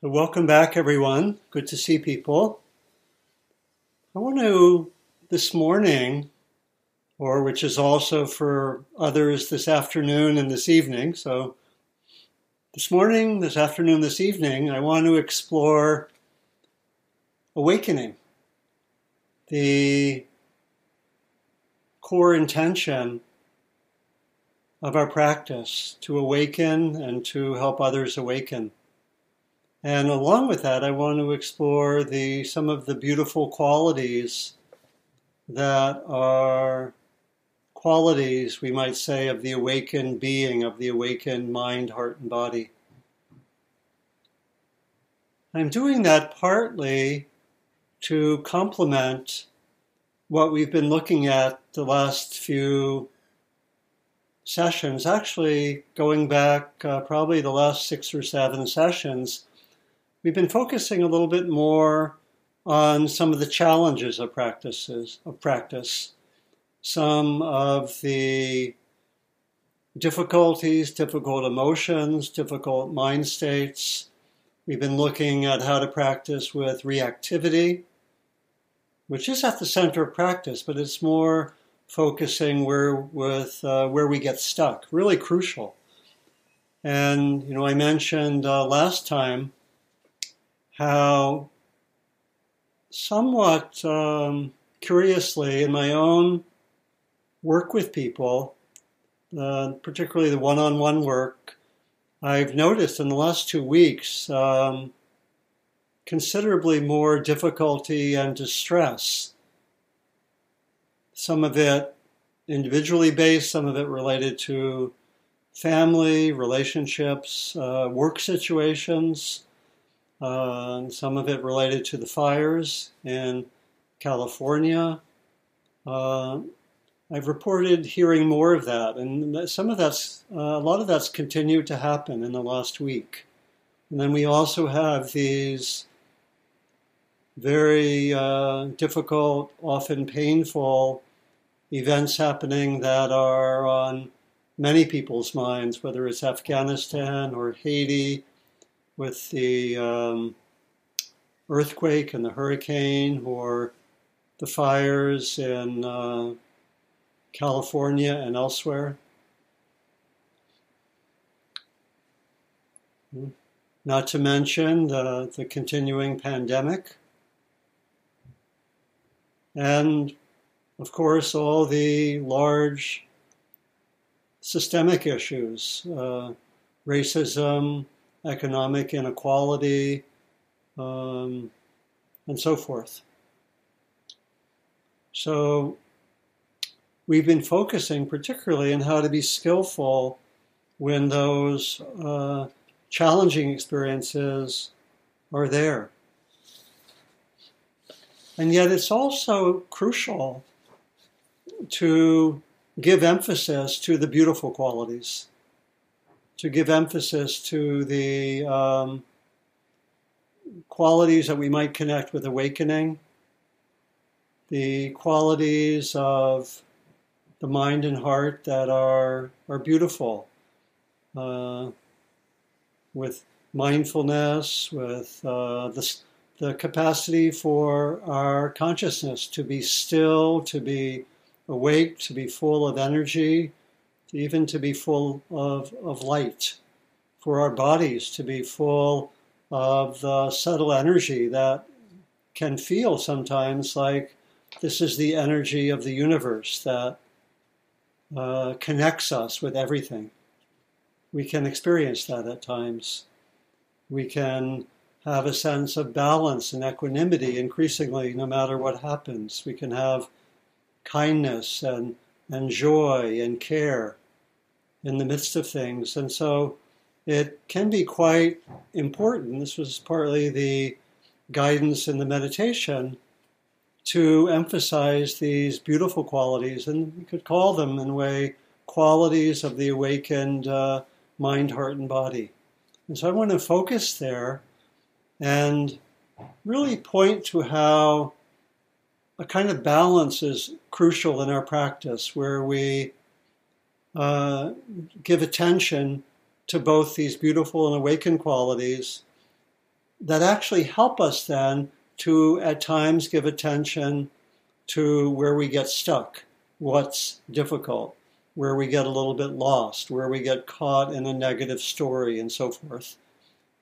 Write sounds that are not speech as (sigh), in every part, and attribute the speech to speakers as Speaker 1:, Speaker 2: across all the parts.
Speaker 1: So, welcome back, everyone. Good to see people. I want to, this morning, or which is also for others this afternoon and this evening. So, this morning, this afternoon, this evening, I want to explore awakening, the core intention of our practice to awaken and to help others awaken. And along with that, I want to explore the, some of the beautiful qualities that are qualities, we might say, of the awakened being, of the awakened mind, heart, and body. I'm doing that partly to complement what we've been looking at the last few sessions, actually going back uh, probably the last six or seven sessions we've been focusing a little bit more on some of the challenges of practices of practice, some of the difficulties, difficult emotions, difficult mind states. We've been looking at how to practice with reactivity, which is at the center of practice, but it's more focusing where with uh, where we get stuck. Really crucial. And you know, I mentioned uh, last time how somewhat um, curiously in my own work with people, uh, particularly the one on one work, I've noticed in the last two weeks um, considerably more difficulty and distress. Some of it individually based, some of it related to family, relationships, uh, work situations uh, some of it related to the fires in California. Uh, I've reported hearing more of that, and some of that's uh, a lot of that's continued to happen in the last week. And then we also have these very uh, difficult, often painful events happening that are on many people's minds, whether it's Afghanistan or Haiti with the um, earthquake and the hurricane or the fires in uh, California and elsewhere. Not to mention the, the continuing pandemic. And of course, all the large systemic issues uh, racism, economic inequality, um, and so forth. So we've been focusing particularly on how to be skillful when those uh, challenging experiences are there. And yet, it's also crucial to give emphasis to the beautiful qualities to give emphasis to the um, qualities that we might connect with awakening, the qualities of the mind and heart that are, are beautiful, uh, with mindfulness, with uh, the, the capacity for our consciousness to be still, to be awake, to be full of energy, even to be full of, of light, for our bodies to be full of the subtle energy that can feel sometimes like this is the energy of the universe that uh, connects us with everything. We can experience that at times. We can have a sense of balance and equanimity increasingly no matter what happens. We can have kindness and, and joy and care in the midst of things. And so it can be quite important. This was partly the guidance in the meditation to emphasize these beautiful qualities, and we could call them, in a way, qualities of the awakened uh, mind, heart, and body. And so I want to focus there and really point to how a kind of balance is crucial in our practice, where we uh, give attention to both these beautiful and awakened qualities, that actually help us then to at times give attention to where we get stuck, what's difficult, where we get a little bit lost, where we get caught in a negative story, and so forth.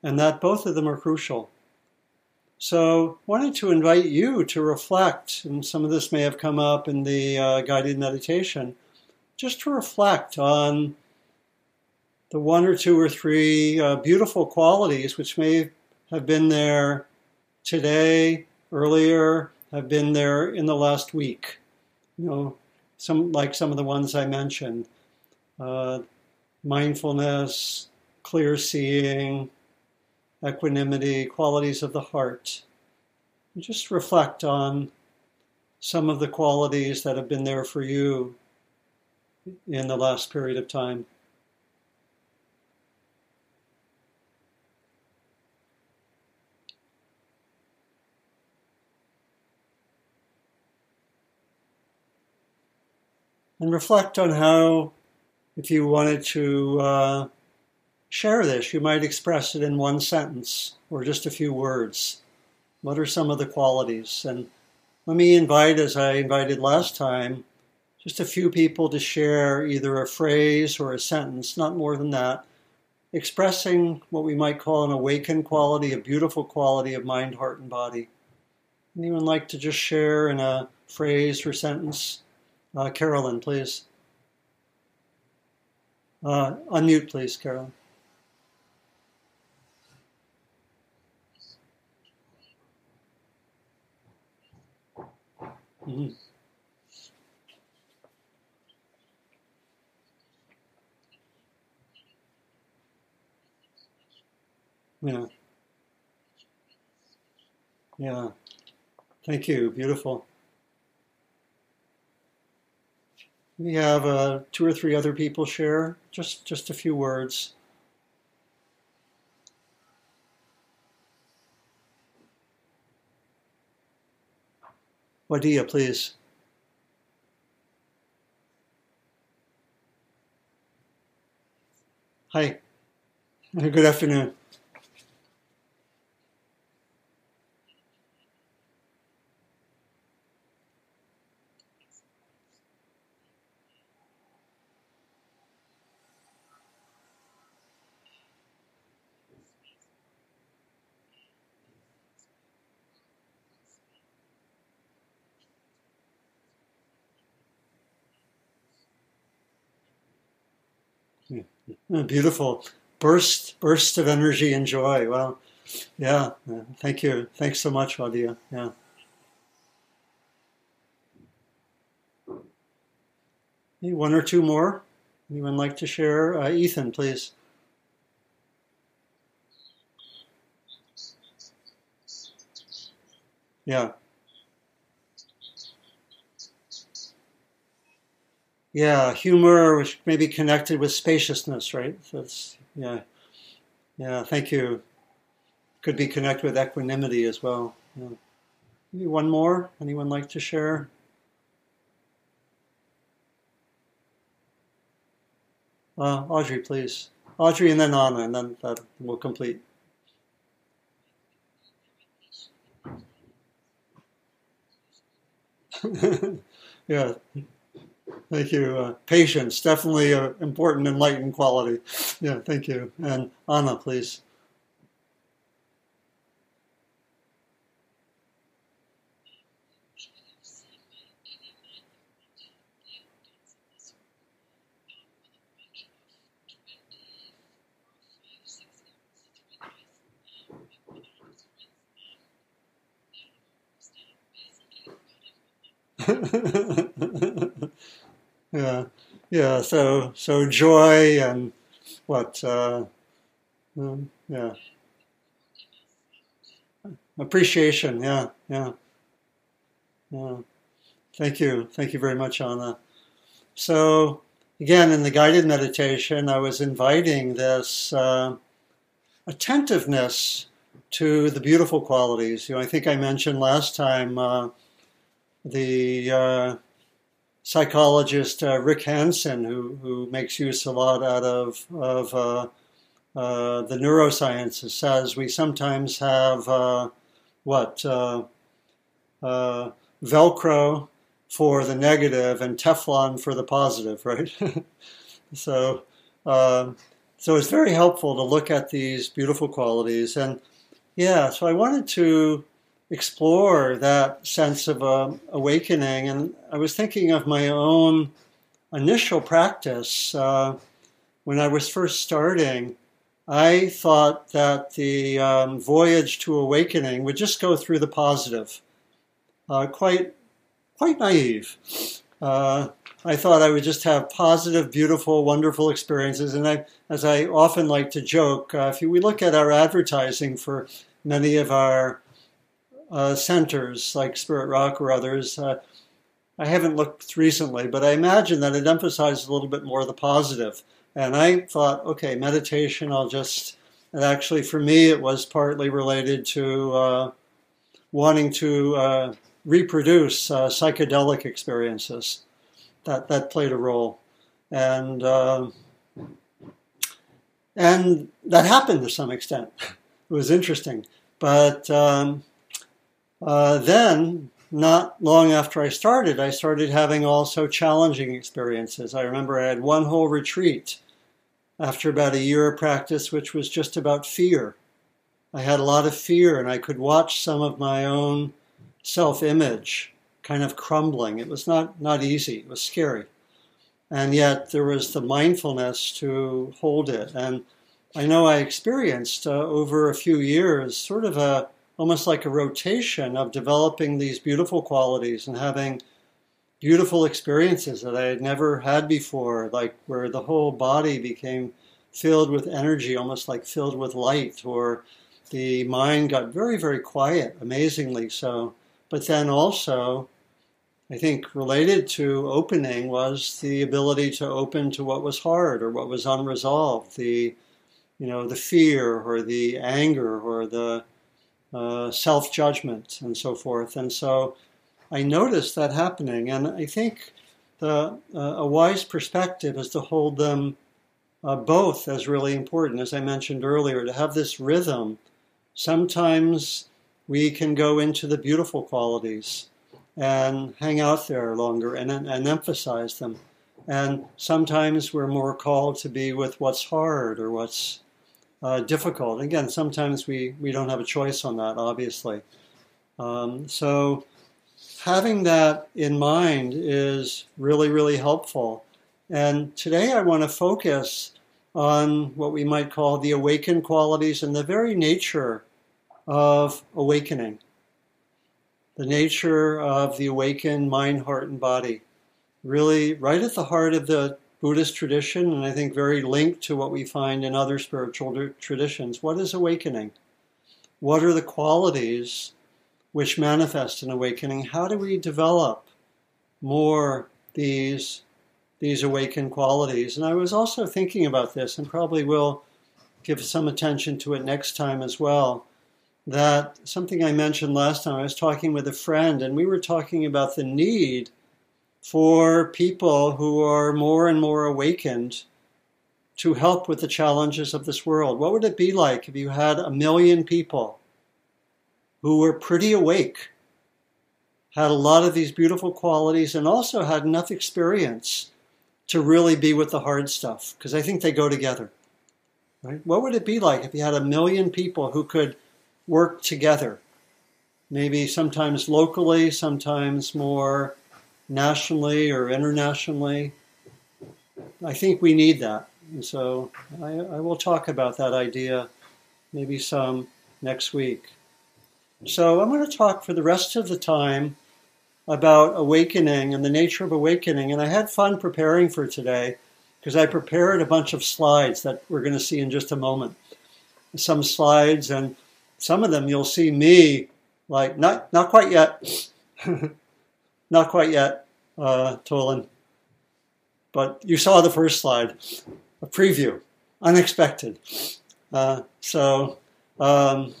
Speaker 1: And that both of them are crucial. So, wanted to invite you to reflect, and some of this may have come up in the uh, guided meditation, just to reflect on the one or two or three uh, beautiful qualities which may have been there today, earlier, have been there in the last week. You know, some like some of the ones I mentioned uh, mindfulness, clear seeing, equanimity, qualities of the heart. And just reflect on some of the qualities that have been there for you in the last period of time. and reflect on how, if you wanted to uh, share this, you might express it in one sentence or just a few words. What are some of the qualities? And let me invite, as I invited last time, just a few people to share either a phrase or a sentence, not more than that, expressing what we might call an awakened quality, a beautiful quality of mind, heart, and body. Anyone like to just share in a phrase or sentence? Uh, Carolyn, please. Uh, unmute, please, Carolyn. Mm-hmm. Yeah. Yeah. Thank you. Beautiful. We have uh, two or three other people share, just, just a few words. Wadia, please. Hi. Good afternoon. Beautiful burst, burst of energy and joy. Well, yeah. Thank you. Thanks so much, Wadia. Yeah. One or two more. Anyone like to share? Uh, Ethan, please. Yeah. Yeah, humor, which may be connected with spaciousness, right? That's yeah, yeah. Thank you. Could be connected with equanimity as well. Yeah. Maybe one more. Anyone like to share? Uh, Audrey, please. Audrey, and then Anna, and then that will complete. (laughs) yeah. Thank you. Uh, patience, definitely an important enlightened quality. Yeah, thank you. And Anna, please. (laughs) yeah, yeah. So so joy and what? Uh, um, yeah, appreciation. Yeah, yeah, yeah. Thank you, thank you very much, Anna. So again, in the guided meditation, I was inviting this uh, attentiveness to the beautiful qualities. You know, I think I mentioned last time uh, the uh, psychologist uh, Rick Hanson, who, who makes use a lot out of, of uh, uh, the neurosciences says we sometimes have uh, what uh, uh, Velcro for the negative and Teflon for the positive, right? (laughs) so, uh, so it's very helpful to look at these beautiful qualities, and yeah, so I wanted to explore that sense of uh, awakening, and I was thinking of my own initial practice uh, when I was first starting. I thought that the um, voyage to awakening would just go through the positive. Uh, quite, quite naive. Uh, I thought I would just have positive, beautiful, wonderful experiences. And I, as I often like to joke, uh, if we look at our advertising for many of our uh, centers, like Spirit Rock or others, uh, I haven't looked recently, but I imagine that it emphasized a little bit more the positive. And I thought, okay, meditation, I'll just, and actually for me, it was partly related to uh, wanting to uh, reproduce uh, psychedelic experiences. That, that played a role. And, uh, and that happened to some extent. (laughs) It was interesting. But um, uh, then not long after I started, I started having also challenging experiences. I remember I had one whole retreat after about a year of practice, which was just about fear. I had a lot of fear, and I could watch some of my own self image kind of crumbling. It was not, not easy, it was scary. And yet there was the mindfulness to hold it. And I know I experienced uh, over a few years sort of a almost like a rotation of developing these beautiful qualities and having beautiful experiences that I had never had before, like where the whole body became filled with energy, almost like filled with light, or the mind got very, very quiet, amazingly so. But then also, I think related to opening was the ability to open to what was hard or what was unresolved, the you know the fear or the anger or the uh, self judgment and so forth. And so I noticed that happening, and I think the, uh, a wise perspective is to hold them uh, both as really important, as I mentioned earlier, to have this rhythm. Sometimes we can go into the beautiful qualities and hang out there longer and, and emphasize them. And sometimes we're more called to be with what's hard or what's uh, difficult. Again, sometimes we, we don't have a choice on that, obviously. Um, so having that in mind is really, really helpful. And today I want to focus on what we might call the awakened qualities and the very nature of awakening, the nature of the awakened mind, heart, and body. Really, right at the heart of the Buddhist tradition, and I think very linked to what we find in other spiritual traditions. What is awakening? What are the qualities which manifest in awakening? How do we develop more these these awakened qualities? And I was also thinking about this, and probably will give some attention to it next time as well. That something I mentioned last time, I was talking with a friend, and we were talking about the need for people who are more and more awakened to help with the challenges of this world. What would it be like if you had a million people who were pretty awake, had a lot of these beautiful qualities, and also had enough experience to really be with the hard stuff? Because I think they go together. Right? What would it be like if you had a million people who could work together? Maybe sometimes locally, sometimes more nationally or internationally. I think we need that. And so I, I, will talk about that idea maybe some next week. So I'm going to talk for the rest of the time about awakening and the nature of awakening. And I had fun preparing for today because I prepared a bunch of slides that we're going to see in just a moment. Some slides, and some of them you'll see me like, not, not quite yet. (laughs) Not quite yet, uh, Tolan. But you saw the first slide, a preview, unexpected. Uh, so um,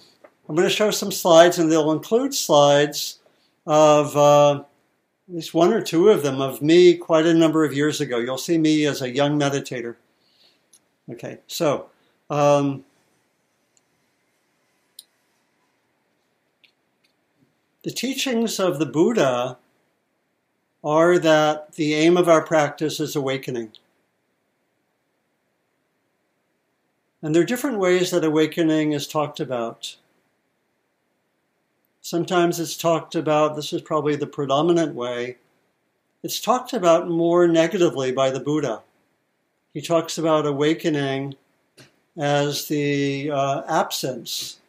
Speaker 1: I'm going to show some slides, and they'll include slides of uh, at least one or two of them of me quite a number of years ago. You'll see me as a young meditator. Okay, so Um, the teachings of the Buddha are that the aim of our practice is awakening. And there are different ways that awakening is talked about. Sometimes it's talked about, this is probably the predominant way, it's talked about more negatively by the Buddha. He talks about awakening as the uh, absence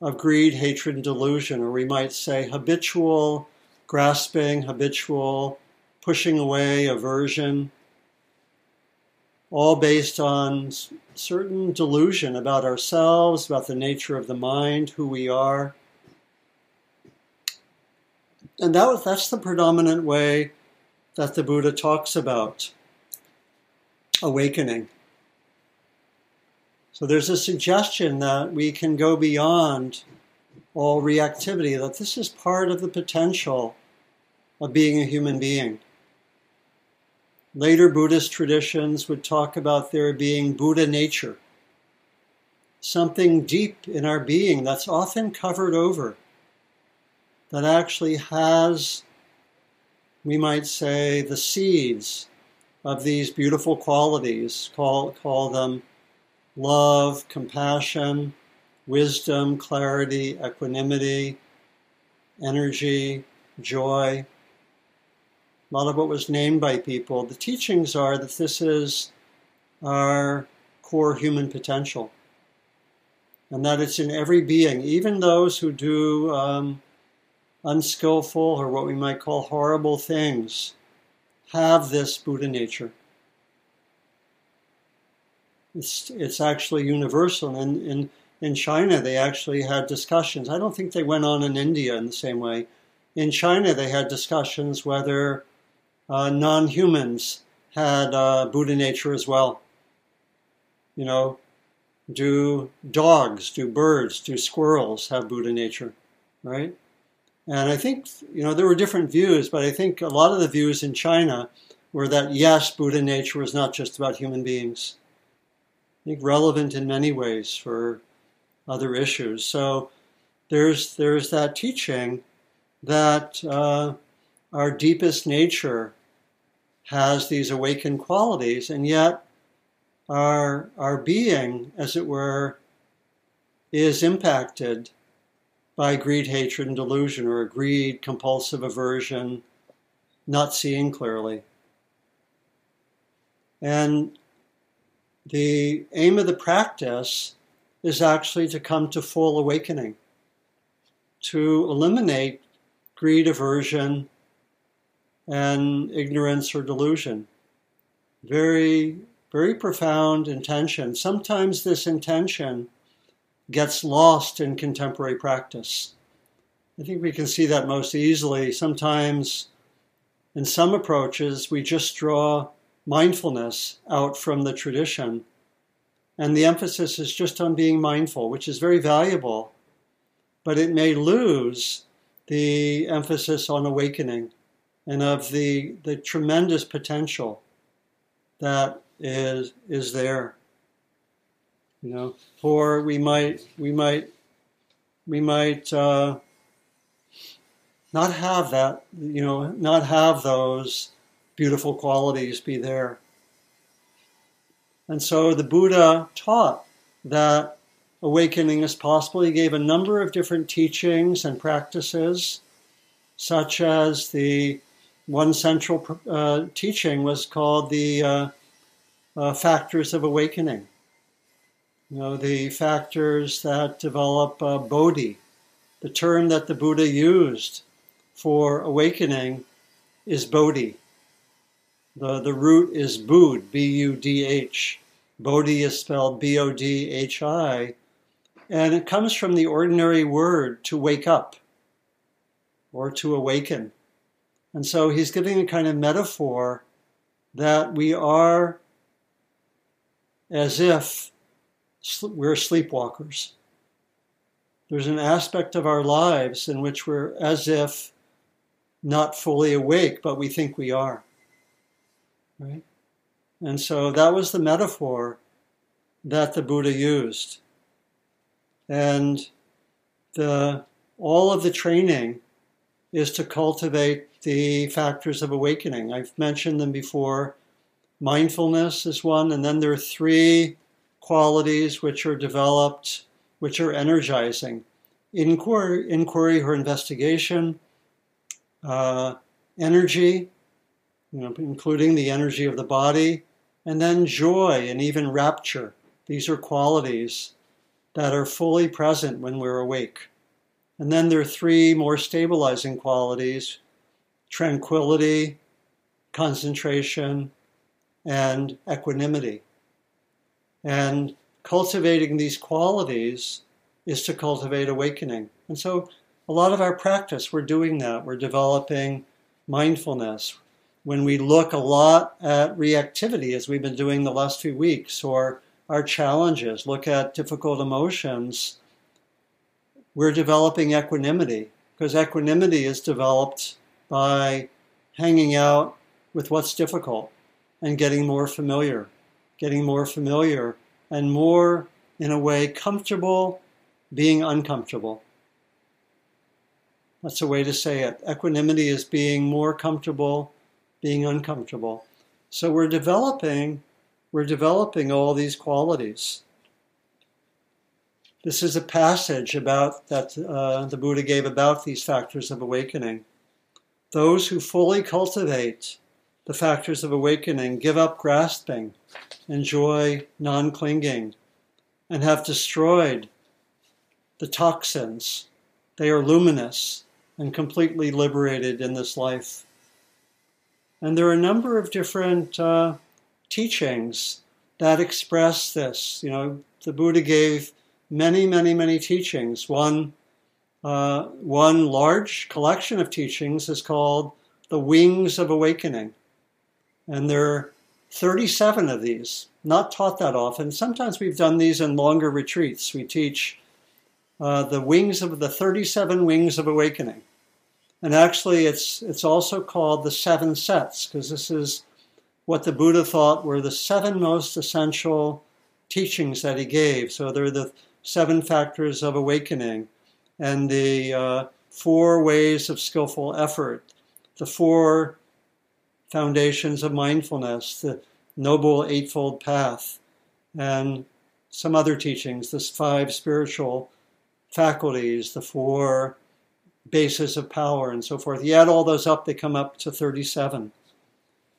Speaker 1: of greed, hatred, and delusion, or we might say habitual grasping, habitual pushing away, aversion, all based on certain delusion about ourselves, about the nature of the mind, who we are. And that, that's the predominant way that the Buddha talks about awakening. So there's a suggestion that we can go beyond all reactivity, that this is part of the potential of being a human being. Later Buddhist traditions would talk about there being Buddha nature, something deep in our being that's often covered over, that actually has, we might say, the seeds of these beautiful qualities. Call, call them love, compassion, wisdom, clarity, equanimity, energy, joy lot of what was named by people, the teachings are that this is our core human potential. And that it's in every being, even those who do um, unskillful or what we might call horrible things, have this Buddha nature. It's, it's actually universal. And in, in China, they actually had discussions. I don't think they went on in India in the same way. In China, they had discussions whether uh, non humans had uh, Buddha nature as well. You know, do dogs, do birds, do squirrels have Buddha nature, right? And I think, you know, there were different views, but I think a lot of the views in China were that yes, Buddha nature was not just about human beings. I think relevant in many ways for other issues. So there's there's that teaching that uh, our deepest nature has these awakened qualities, and yet our, our being, as it were, is impacted by greed, hatred, and delusion, or greed, compulsive aversion, not seeing clearly. And the aim of the practice is actually to come to full awakening, to eliminate greed, aversion, and ignorance or delusion. Very, very profound intention. Sometimes this intention gets lost in contemporary practice. I think we can see that most easily. Sometimes, in some approaches, we just draw mindfulness out from the tradition. And the emphasis is just on being mindful, which is very valuable, but it may lose the emphasis on awakening and of the, the tremendous potential that is, is there. You know, for we might, we might, we might uh, not have that, you know, not have those beautiful qualities be there. And so the Buddha taught that awakening is possible. He gave a number of different teachings and practices, such as the one central uh, teaching was called the uh, uh, factors of awakening. You know, the factors that develop uh, bodhi. The term that the Buddha used for awakening is bodhi. The, the root is bud, B U D H. Bodhi is spelled B O D H I, and it comes from the ordinary word to wake up or to awaken. And so he's giving a kind of metaphor that we are as if we're sleepwalkers. There's an aspect of our lives in which we're as if not fully awake, but we think we are. Right? And so that was the metaphor that the Buddha used. And the, all of the training is to cultivate the factors of awakening. I've mentioned them before. Mindfulness is one, and then there are three qualities which are developed, which are energizing inquiry, inquiry or investigation, uh, energy, you know, including the energy of the body, and then joy and even rapture. These are qualities that are fully present when we're awake. And then there are three more stabilizing qualities tranquility, concentration, and equanimity. And cultivating these qualities is to cultivate awakening. And so, a lot of our practice, we're doing that. We're developing mindfulness. When we look a lot at reactivity, as we've been doing the last few weeks, or our challenges, look at difficult emotions, we're developing equanimity because equanimity is developed by hanging out with what's difficult and getting more familiar, getting more familiar and more, in a way, comfortable being uncomfortable. That's a way to say it. Equanimity is being more comfortable, being uncomfortable. So we're developing, we're developing all these qualities. This is a passage about that uh, the Buddha gave about these factors of awakening. Those who fully cultivate the factors of awakening give up grasping, enjoy non clinging, and have destroyed the toxins. They are luminous and completely liberated in this life. And there are a number of different uh, teachings that express this. You know, the Buddha gave many, many, many teachings. One, uh, one large collection of teachings is called The Wings of Awakening. And there are 37 of these, not taught that often. Sometimes we've done these in longer retreats. We teach uh, the wings of the 37 wings of awakening. And actually, it's, it's also called the seven sets, because this is what the Buddha thought were the seven most essential teachings that he gave. So they're the seven factors of awakening and the uh, four ways of skillful effort, the four foundations of mindfulness, the noble eightfold path, and some other teachings, the five spiritual faculties, the four bases of power, and so forth. You add all those up, they come up to 37.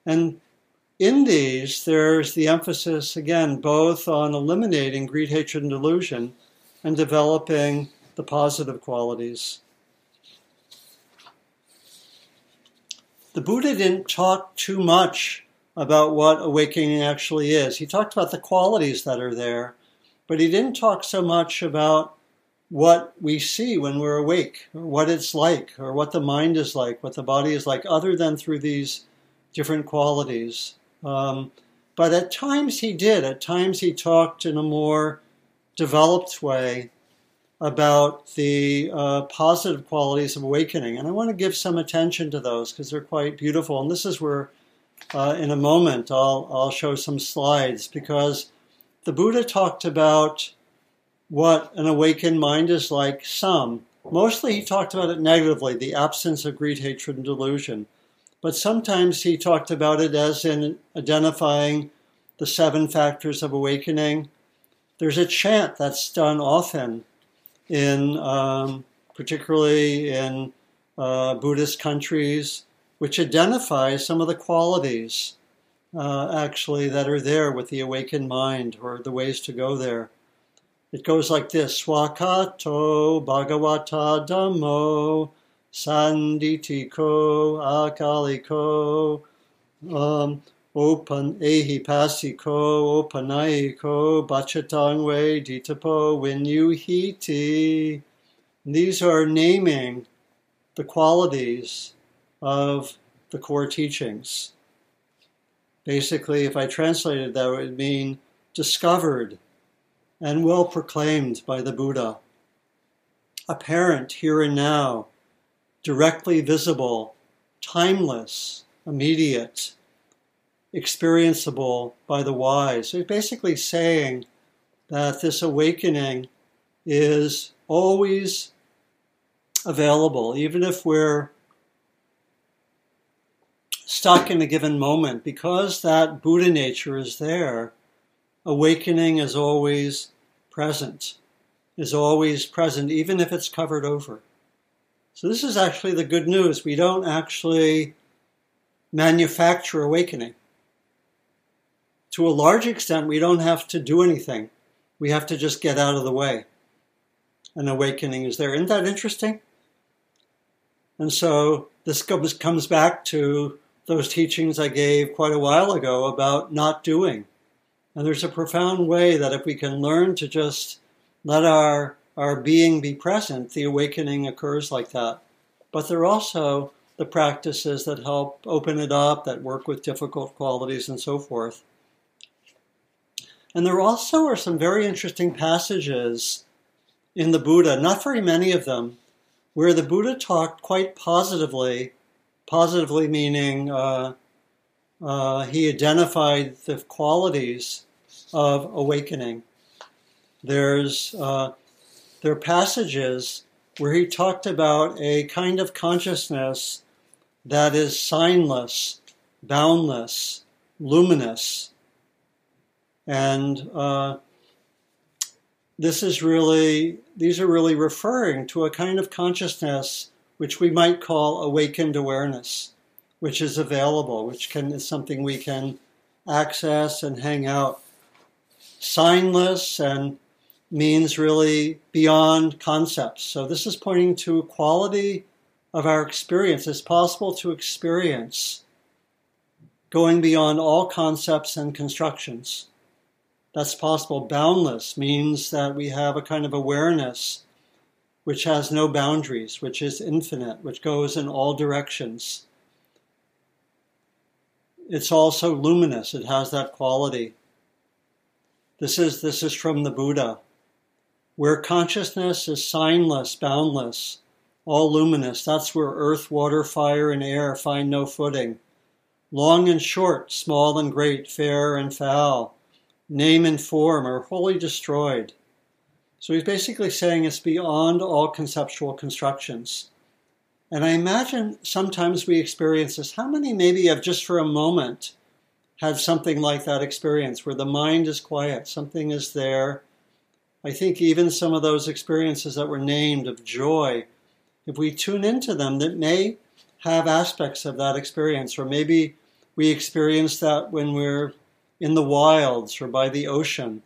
Speaker 1: And in these, there's the emphasis, again, both on eliminating greed, hatred, and delusion and developing the positive qualities. The Buddha didn't talk too much about what awakening actually is. He talked about the qualities that are there, but he didn't talk so much about what we see when we're awake, or what it's like, or what the mind is like, what the body is like, other than through these different qualities. Um, but at times he did. At times he talked in a more developed way about the uh, positive qualities of awakening. And I want to give some attention to those because they're quite beautiful. And this is where, uh, in a moment, I'll, I'll show some slides because the Buddha talked about what an awakened mind is like, some. Mostly he talked about it negatively, the absence of greed, hatred, and delusion but sometimes he talked about it as in identifying the seven factors of awakening. There's a chant that's done often in, um, particularly in uh, Buddhist countries, which identifies some of the qualities uh, actually that are there with the awakened mind or the ways to go there. It goes like this Swakato Bhagavata Dhammo Sanditiko, Akaliko, um, Opan Ehipasiko, Opanaiko, Bachatangwe, Ditapo, Winyuhiti. These are naming the qualities of the core teachings. Basically, if I translated that, it would mean discovered and well proclaimed by the Buddha, apparent here and now directly visible, timeless, immediate, experienceable by the wise. So basically saying that this awakening is always available, even if we're stuck in a given moment, because that Buddha nature is there, awakening is always present, is always present, even if it's covered over. So, this is actually the good news. We don't actually manufacture awakening. To a large extent, we don't have to do anything. We have to just get out of the way. An awakening is there. Isn't that interesting? And so this comes, comes back to those teachings I gave quite a while ago about not doing. And there's a profound way that if we can learn to just let our, our being be present, the awakening occurs like that. But there are also the practices that help open it up, that work with difficult qualities, and so forth. And there also are some very interesting passages in the Buddha, not very many of them, where the Buddha talked quite positively, positively meaning uh, uh, he identified the qualities of awakening. There's uh, there are passages where he talked about a kind of consciousness that is signless, boundless, luminous, and uh, this is really these are really referring to a kind of consciousness which we might call awakened awareness which is available, which can is something we can access and hang out. Signless and means really beyond concepts. So this is pointing to quality of our experience. It's possible to experience going beyond all concepts and constructions. That's possible. Boundless means that we have a kind of awareness which has no boundaries, which is infinite, which goes in all directions it's also luminous. It has that quality. This is, this is from the Buddha. Where consciousness is signless, boundless, all luminous, that's where earth, water, fire, and air find no footing. Long and short, small and great, fair and foul, name and form are wholly destroyed. So he's basically saying it's beyond all conceptual constructions. And I imagine sometimes we experience this. How many maybe have just for a moment had something like that experience where the mind is quiet, something is there? I think even some of those experiences that were named of joy, if we tune into them, that may have aspects of that experience, or maybe we experience that when we're in the wilds or by the ocean,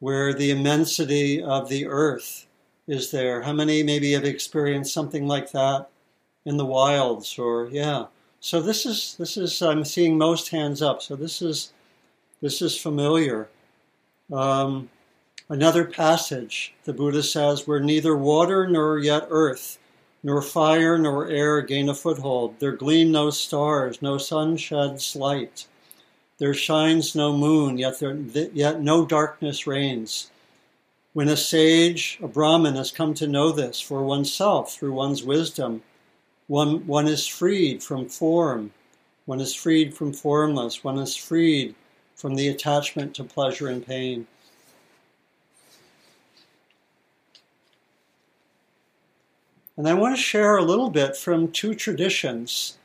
Speaker 1: where the immensity of the earth is there. How many maybe have experienced something like that in the wilds or yeah. So this is this is I'm seeing most hands up. So this is this is familiar. Um, another passage, the Buddha says, where neither water nor yet earth, nor fire nor air gain a foothold. There gleam no stars, no sun sheds light. There shines no moon, yet there, yet no darkness reigns. When a sage, a Brahmin, has come to know this for oneself through one's wisdom, one, one is freed from form. One is freed from formless. One is freed from the attachment to pleasure and pain. And I want to share a little bit from two traditions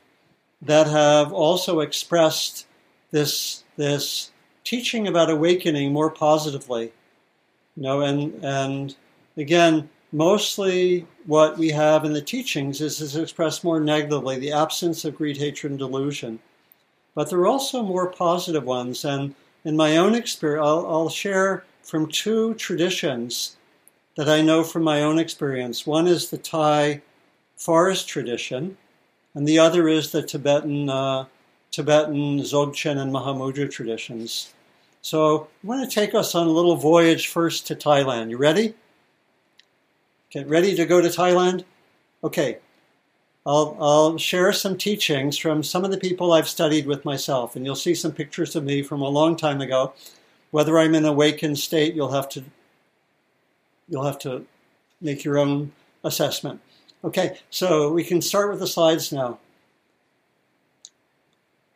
Speaker 1: that have also expressed this, this teaching about awakening more positively. You know, and, and again, mostly what we have in the teachings is, is expressed more negatively the absence of greed, hatred, and delusion. But there are also more positive ones. And in my own experience, I'll, I'll share from two traditions that I know from my own experience. One is the Thai forest tradition, and the other is the Tibetan, uh, Tibetan Dzogchen and Mahamudra traditions. So I want to take us on a little voyage first to Thailand. You ready? Get ready to go to Thailand? Okay, I'll, I'll share some teachings from some of the people I've studied with myself, and you'll see some pictures of me from a long time ago. Whether I'm in awakened state, you'll have to you'll have to make your own assessment. Okay, so we can start with the slides now.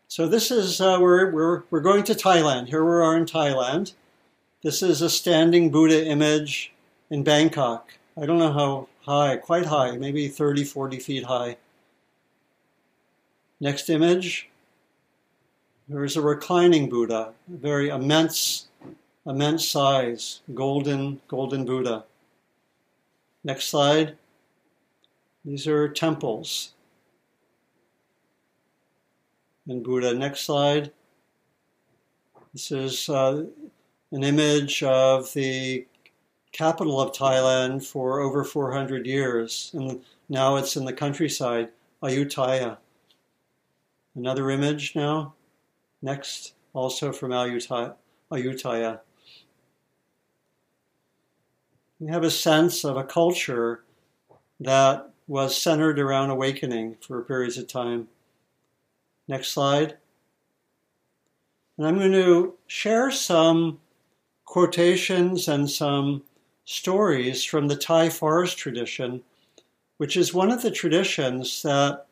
Speaker 1: So this is uh, we're, we're we're going to Thailand. Here we are in Thailand. This is a standing Buddha image in Bangkok. I don't know how high, quite high, maybe 30, 40 feet high. Next image. There is a reclining Buddha, a very immense, immense size, golden, golden Buddha. Next slide. These are temples And Buddha. Next slide. This is uh, an image of the capital of Thailand for over 400 years, and now it's in the countryside, Ayutthaya. Another image now. Next, also from Ayutthaya. We have a sense of a culture that was centered around awakening for periods of time. Next slide. And I'm going to share some quotations and some stories from the Thai forest tradition, which is one of the traditions that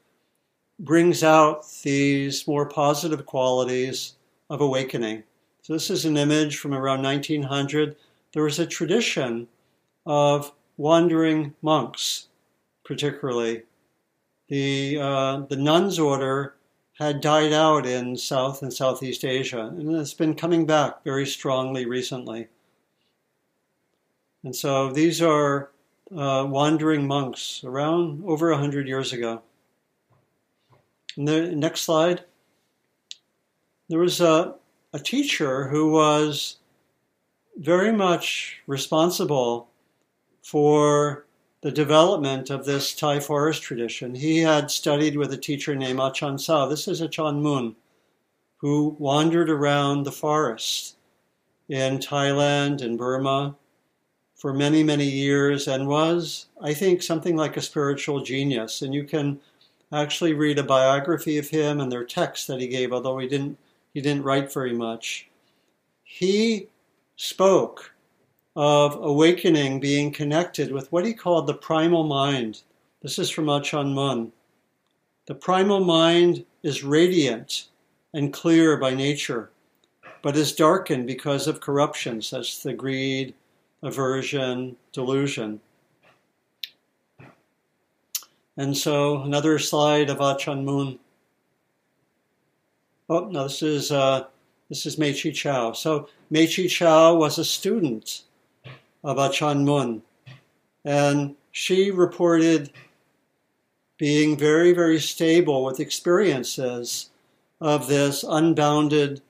Speaker 1: brings out these more positive qualities of awakening. So, this is an image from around 1900. There was a tradition of wandering monks, particularly. The, uh, the nuns' order had died out in South and Southeast Asia, and it's been coming back very strongly recently. And so these are uh, wandering monks around over a hundred years ago. And the next slide. There was a, a teacher who was very much responsible for the development of this Thai forest tradition. He had studied with a teacher named ah Achan Sao. This is ah Achan Mun, who wandered around the forest in Thailand and Burma for many, many years and was, I think, something like a spiritual genius. And you can actually read a biography of him and their texts that he gave, although he didn't he didn't write very much. He spoke of awakening being connected with what he called the primal mind. This is from Achan Mun. The primal mind is radiant and clear by nature, but is darkened because of corruption, such as the greed, aversion, delusion. And so another slide of Achan Mun. Oh, no, this is, uh, this is Mei Chi Chao. So Mei Chi Chao was a student of Achan Mun. And she reported being very, very stable with experiences of this unbounded,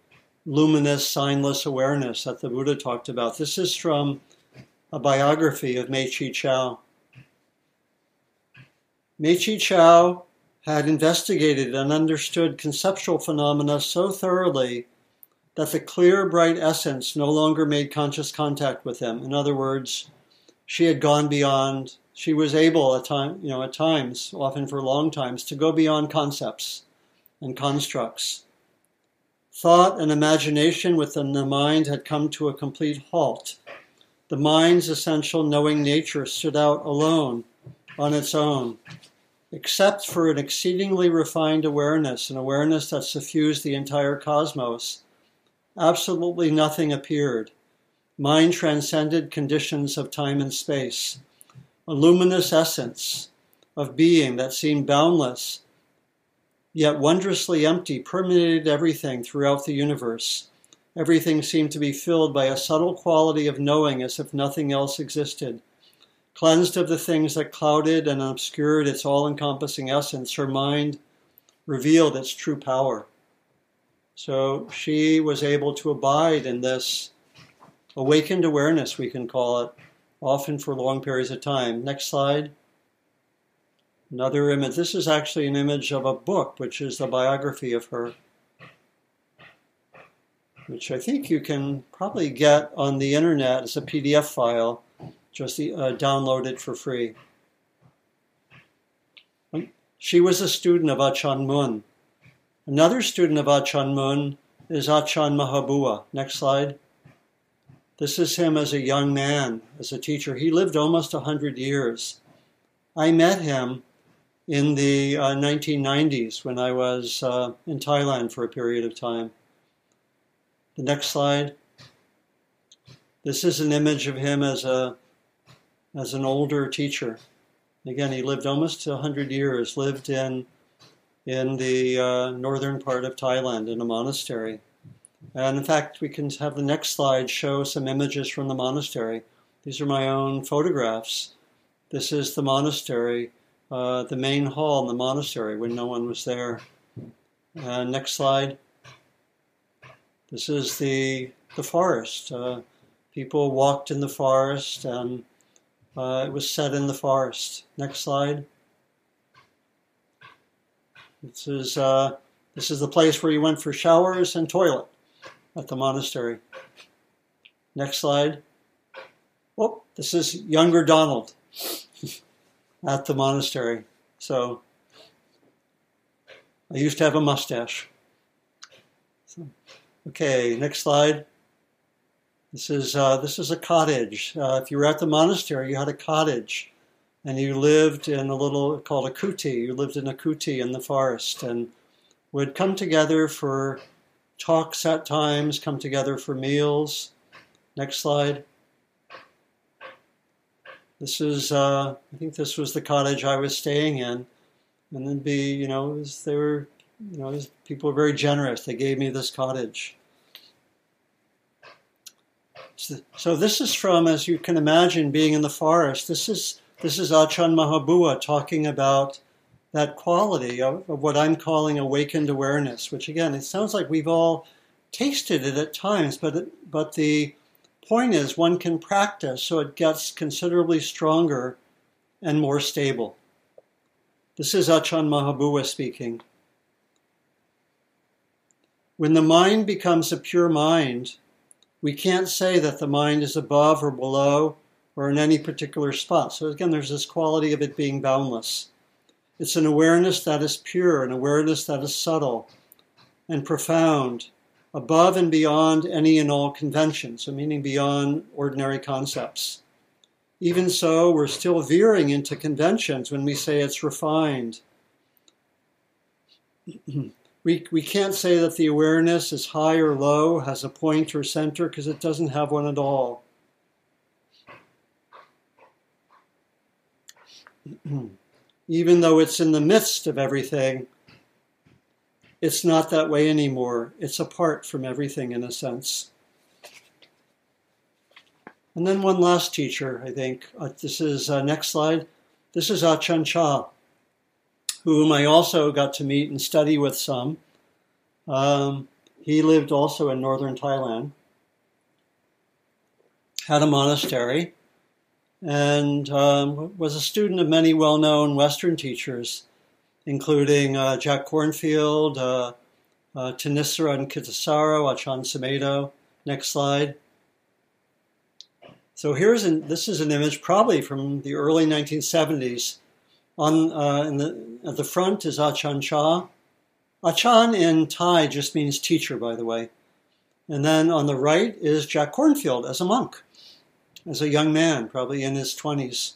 Speaker 1: luminous, signless awareness that the Buddha talked about. This is from a biography of Mei Chi Chao. Mei Chi Chao had investigated and understood conceptual phenomena so thoroughly that the clear, bright essence no longer made conscious contact with them. In other words, she had gone beyond, she was able at time, you know, at times, often for long times, to go beyond concepts and constructs. Thought and imagination within the mind had come to a complete halt the mind's essential knowing nature stood out alone on its own, except for an exceedingly refined awareness, an awareness that suffused the entire cosmos. Absolutely nothing appeared. Mind transcended conditions of time and space. A luminous essence of being that seemed boundless, yet wondrously empty, permeated everything throughout the universe. Everything seemed to be filled by a subtle quality of knowing as if nothing else existed. Cleansed of the things that clouded and obscured its all encompassing essence, her mind revealed its true power. So she was able to abide in this awakened awareness, we can call it, often for long periods of time. Next slide. Another image. This is actually an image of a book, which is the biography of her which I think you can probably get on the internet as a PDF file. Just uh, download it for free. She was a student of Achan Mun. Another student of Achan Mun is Achan Mahabua. Next slide. This is him as a young man, as a teacher. He lived almost 100 years. I met him in the uh, 1990s when I was uh, in Thailand for a period of time. The next slide. This is an image of him as a as an older teacher. Again, he lived almost 100 years, lived in, in the uh, northern part of Thailand in a monastery. And in fact, we can have the next slide show some images from the monastery. These are my own photographs. This is the monastery, uh, the main hall in the monastery when no one was there. Next slide. This is the, the forest. Uh, people walked in the forest and uh, it was set in the forest. Next slide. This is uh, this is the place where you went for showers and toilet at the monastery. Next slide. Oh, this is younger Donald (laughs) at the monastery. So I used to have a mustache. So, okay, next slide. This is uh, this is a cottage. Uh, if you were at the monastery, you had a cottage, and you lived in a little called a kuti. You lived in a kuti in the forest, and would come together for talks at times. Come together for meals. Next slide. This is uh, I think this was the cottage I was staying in, and then be you know was, they were you know these people were very generous. They gave me this cottage. So this is from, as you can imagine, being in the forest. This is this is Ajahn Mahabua talking about that quality of, of, what I'm calling awakened awareness. Which again, it sounds like we've all tasted it at times, but it, but the point is one can practice so it gets considerably stronger and more stable. This is Ajahn Mahabua speaking. When the mind becomes a pure mind, we can't say that the mind is above or below or in any particular spot. So again, there's this quality of it being boundless. It's an awareness that is pure, an awareness that is subtle and profound, above and beyond any and all conventions, so meaning beyond ordinary concepts. Even so, we're still veering into conventions when we say it's refined. (clears throat) we, we can't say that the awareness is high or low, has a point or center, because it doesn't have one at all. (clears throat) Even though it's in the midst of everything, it's not that way anymore. It's apart from everything in a sense. And then one last teacher, I think. Uh, this is uh, next slide. This is Ajahn Chah whom I also got to meet and study with some. Um, he lived also in northern Thailand, had a monastery, and um, was a student of many well known Western teachers, including uh, Jack Kornfield, uh, uh, Thanissaro and Kittisaro, Ajahn Sumedho. Next slide. So here's an, this is an image probably from the early 1970s on uh, in the, at the front is Ajahn Chah. Achan in Thai just means teacher, by the way. And then on the right is Jack Kornfield as a monk, as a young man, probably in his 20s.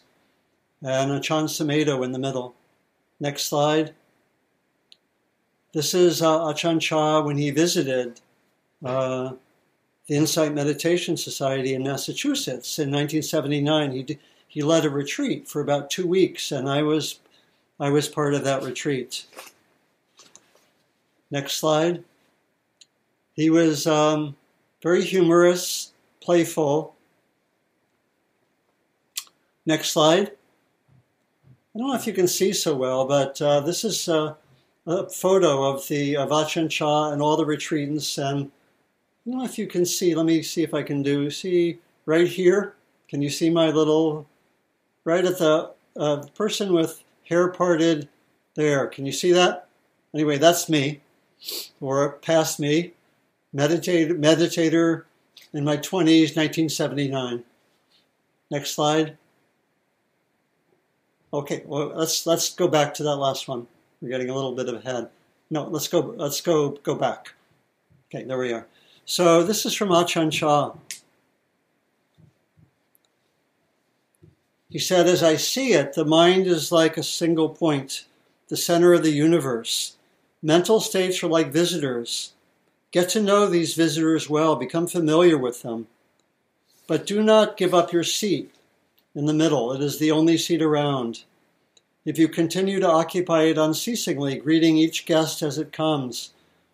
Speaker 1: And Ajahn Sumedho in the middle. Next slide. This is uh, Ajahn Chah when he visited uh, the Insight Meditation Society in Massachusetts in 1979. He d- he led a retreat for about two weeks, and I was I was part of that retreat. Next slide. He was um, very humorous, playful. Next slide. I don't know if you can see so well, but uh, this is uh, a photo of the Ajahn Chah and all the retreatants. And I don't know if you can see. Let me see if I can do. See right here. Can you see my little right at the uh, person with hair parted there. Can you see that? Anyway, that's me, or past me, meditator, meditator in my 20s, 1979. Next slide. Okay, well let's let's go back to that last one. We're getting a little bit ahead. No, let's go let's go go back. Okay, there we are. So this is from Ajahn Chah. He said, As I see it, the mind is like a single point, the center of the universe. Mental states are like visitors. Get to know these visitors well, become familiar with them. but do not give up your seat in the middle. It is the only seat around. If you continue to occupy it unceasingly, greeting each guest as it comes,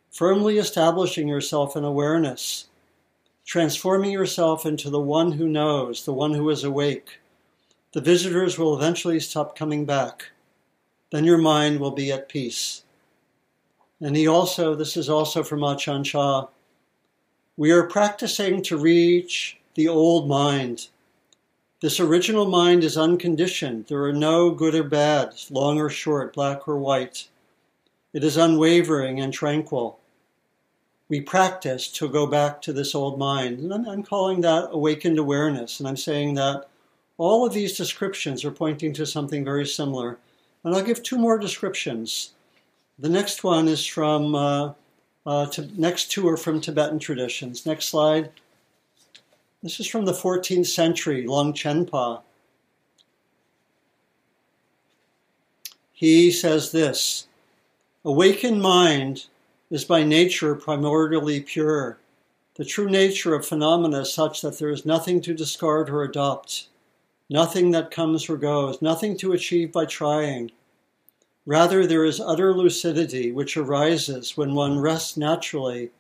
Speaker 1: firmly establishing yourself in awareness, transforming yourself into the one who knows, the one who is awake, the visitors will eventually stop coming back. Then your mind will be at peace. And he also, this is also from Ajahn Chah, we are practicing to reach the old mind. This original mind is unconditioned. There are no good or bad, long or short, black or white. It is unwavering and tranquil. We practice to go back to this old mind. And I'm, I'm calling that awakened awareness. And I'm saying that all of these descriptions are pointing to something very similar. And I'll give two more descriptions. The next one is from, uh, uh, to, next two are from Tibetan traditions. Next slide. This is from the 14th century, Long Longchenpa. He says this Awakened mind is by nature primordially pure. The true nature of phenomena is such that there is nothing to discard or adopt, nothing that comes or goes, nothing to achieve by trying. Rather, there is utter lucidity which arises when one rests naturally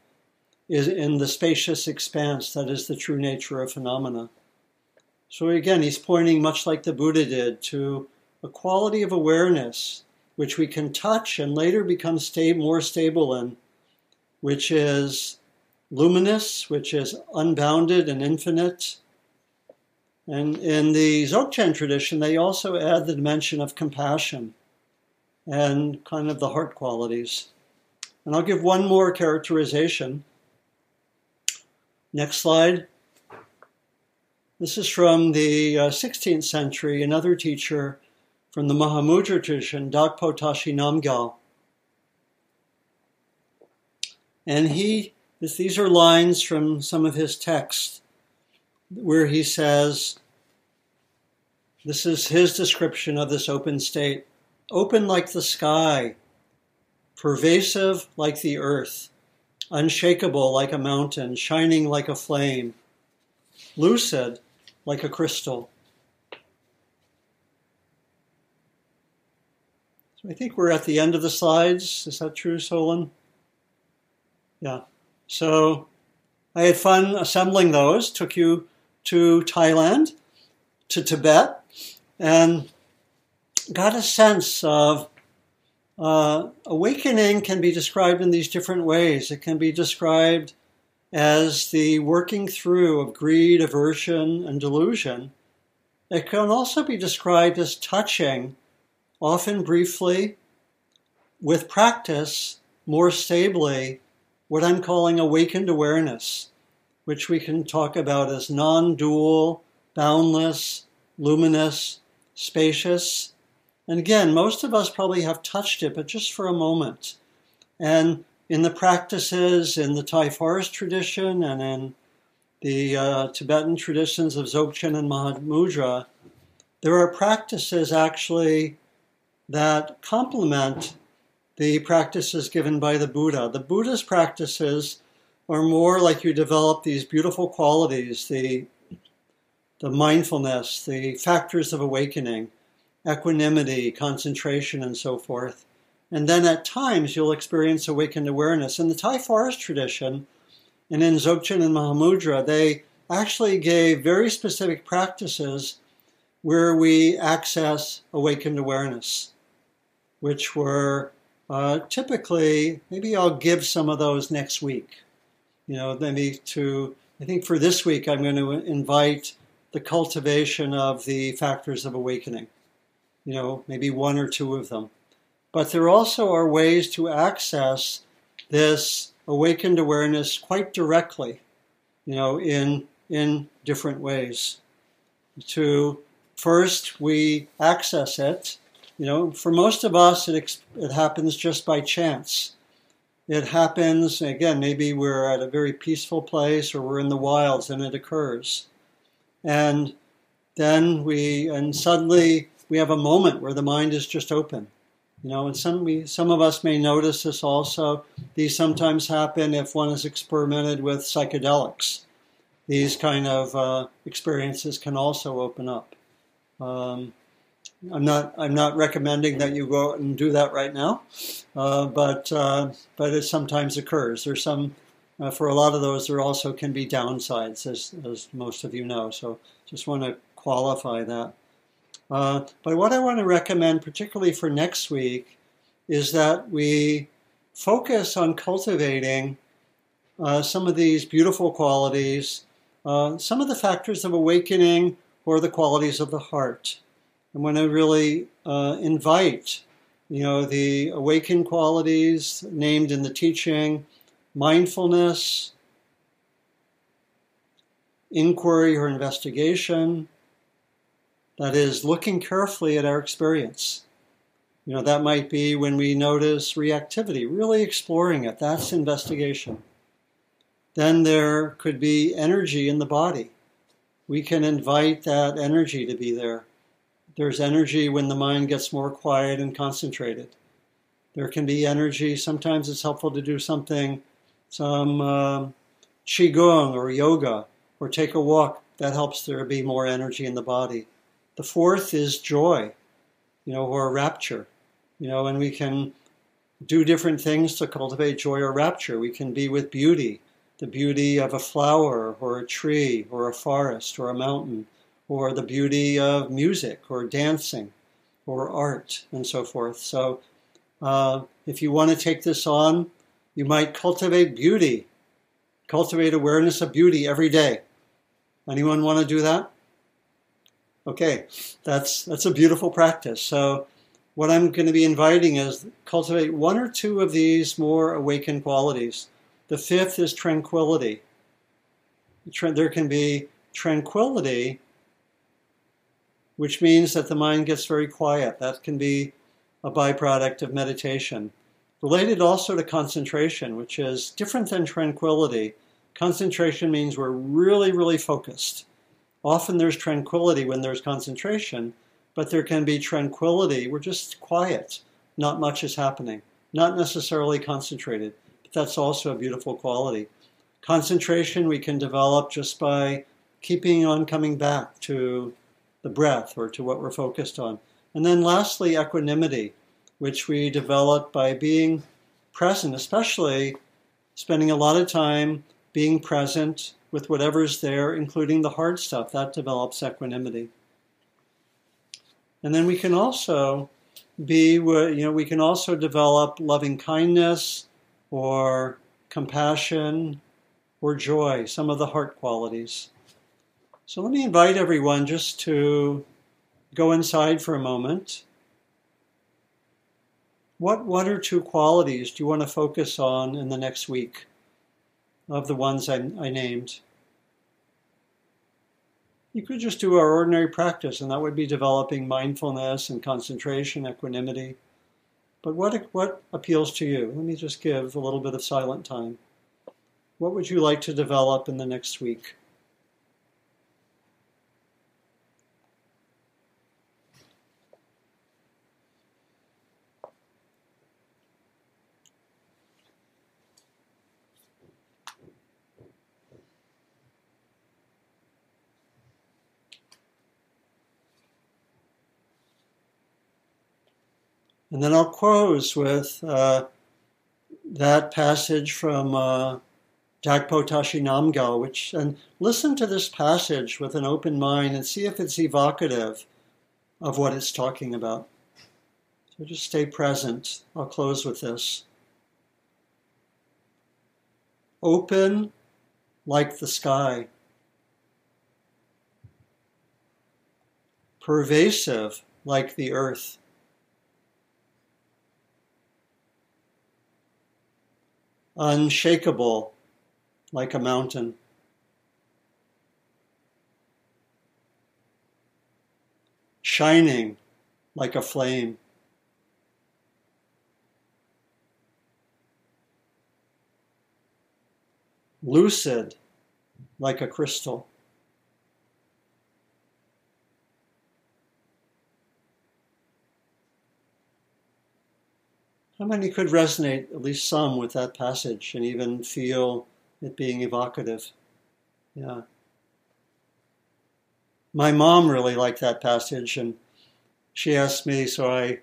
Speaker 1: is in the spacious expanse that is the true nature of phenomena. So again, he's pointing, much like the Buddha did, to a quality of awareness which we can touch and later become sta- more stable in, which is luminous, which is unbounded and infinite. And in the Dzogchen tradition, they also add the dimension of compassion and kind of the heart qualities. And I'll give one more characterization. Next slide. This is from the uh, 16th century, another teacher from the Mahamudra tradition, Dakpo Tashi Namgyal. And he, these are lines from some of his texts where he says, this is his description of this open state open like the sky, pervasive like the earth, unshakable like a mountain, shining like a flame, lucid like a crystal. So I think we're at the end of the slides. Is that true, Solon? Yeah. So I had fun assembling those, took you to Thailand, to Tibet, and got a sense of uh, awakening can be described in these different ways. It can be described as the working through of greed, aversion, and delusion. It can also be described as touching, often briefly, with practice, more stably, what I'm calling awakened awareness, which we can talk about as non dual, boundless, luminous, spacious, and again, most of us probably have touched it, but just for a moment. And in the practices in the Thai forest tradition and in the uh, Tibetan traditions of Dzogchen and Mahamudra, there are practices actually that complement the practices given by the Buddha. The Buddha's practices are more like you develop these beautiful qualities, the, the mindfulness, the factors of awakening equanimity, concentration, and so forth. And then at times you'll experience awakened awareness. In the Thai forest tradition, and in Dzogchen and Mahamudra, they actually gave very specific practices where we access awakened awareness, which were uh, typically, maybe I'll give some of those next week. You know, maybe to, I think for this week, I'm going to invite the cultivation of the factors of awakening you know, maybe one or two of them. But there also are ways to access this awakened awareness quite directly, you know, in, in different ways. To first, we access it. You know, for most of us, it, it happens just by chance. It happens, again, maybe we're at a very peaceful place or we're in the wilds and it occurs. And then we, and suddenly we have a moment where the mind is just open. You know, and some we, some of us may notice this also. These sometimes happen if one has experimented with psychedelics. these kind of uh, experiences can also open up. Um, I'm not I'm not recommending that you go out and do that right now, uh, but uh, but it sometimes occurs. There's some uh, for a lot of those. There also can be downsides, as as most of you know. So just want to qualify that. Uh, but what I want to recommend, particularly for next week, is that we focus on cultivating uh, some of these beautiful qualities, uh, some of the factors of awakening, or the qualities of the heart. I want to really uh, invite, you know, the awakened qualities named in the teaching, mindfulness, inquiry or investigation. That is, looking carefully at our experience. You know, that might be when we notice reactivity, really exploring it. That's investigation. Then there could be energy in the body. We can invite that energy to be there. There's energy when the mind gets more quiet and concentrated. There can be energy. Sometimes it's helpful to do something, some uh, qigong or yoga, or take a walk. That helps there be more energy in the body. The fourth is joy, you know, or rapture, you know, and we can do different things to cultivate joy or rapture. We can be with beauty, the beauty of a flower or a tree or a forest or a mountain or the beauty of music or dancing or art and so forth. So, uh, if you want to take this on, you might cultivate beauty, cultivate awareness of beauty every day. Anyone want to do that? Okay, that's that's a beautiful practice. So, what I'm going to be inviting is cultivate one or two of these more awakened qualities. The fifth is tranquility. There can be tranquility which means that the mind gets very quiet. That can be a byproduct of meditation. Related also to concentration, which is different than tranquility. Concentration means we're really, really focused. Often there's tranquility when there's concentration, but there can be tranquility. We're just quiet. Not much is happening. Not necessarily concentrated, but that's also a beautiful quality. Concentration we can develop just by keeping on coming back to the breath or to what we're focused on. And then lastly, equanimity, which we develop by being present, especially spending a lot of time being present with whatever's there, including the hard stuff. That develops equanimity. And then we can also be, you know, we can also develop loving kindness or compassion or joy, some of the heart qualities. So let me invite everyone just to go inside for a moment. What one or two qualities do you want to focus on in the next week of the ones I, I named? You could just do our ordinary practice, and that would be developing mindfulness and concentration, equanimity. But what, what appeals to you? Let me just give a little bit of silent time. What would you like to develop in the next week? And then I'll close with uh, that passage from uh, Tashi Namgyal, which, and listen to this passage with an open mind and see if it's evocative of what it's talking about. So just stay present. I'll close with this. Open like the sky, pervasive like the earth. Unshakable like a mountain. Shining like a flame. Lucid like a crystal. How many could resonate, at least some, with that passage and even feel it being evocative? Yeah. my mom really liked that passage, and she asked me, so I,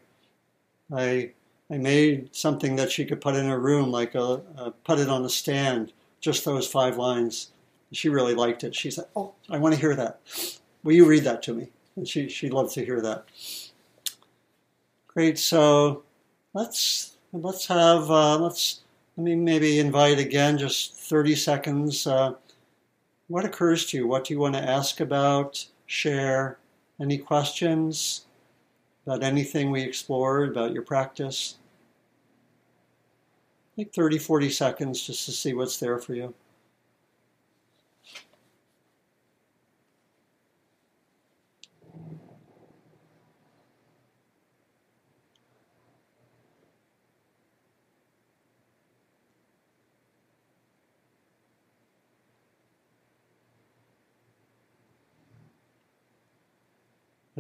Speaker 1: I, I made something that she could put in her room, like a, a put it on a stand, just those five lines. She really liked it. She said, "Oh, I want to hear that. Will you read that to me?" And she she loved to hear that. Great. So let's let's have uh, let's let me maybe invite again, just thirty seconds. Uh, what occurs to you? What do you want to ask about? Share? Any questions about anything we explored about your practice? Like 30, 40 seconds just to see what's there for you.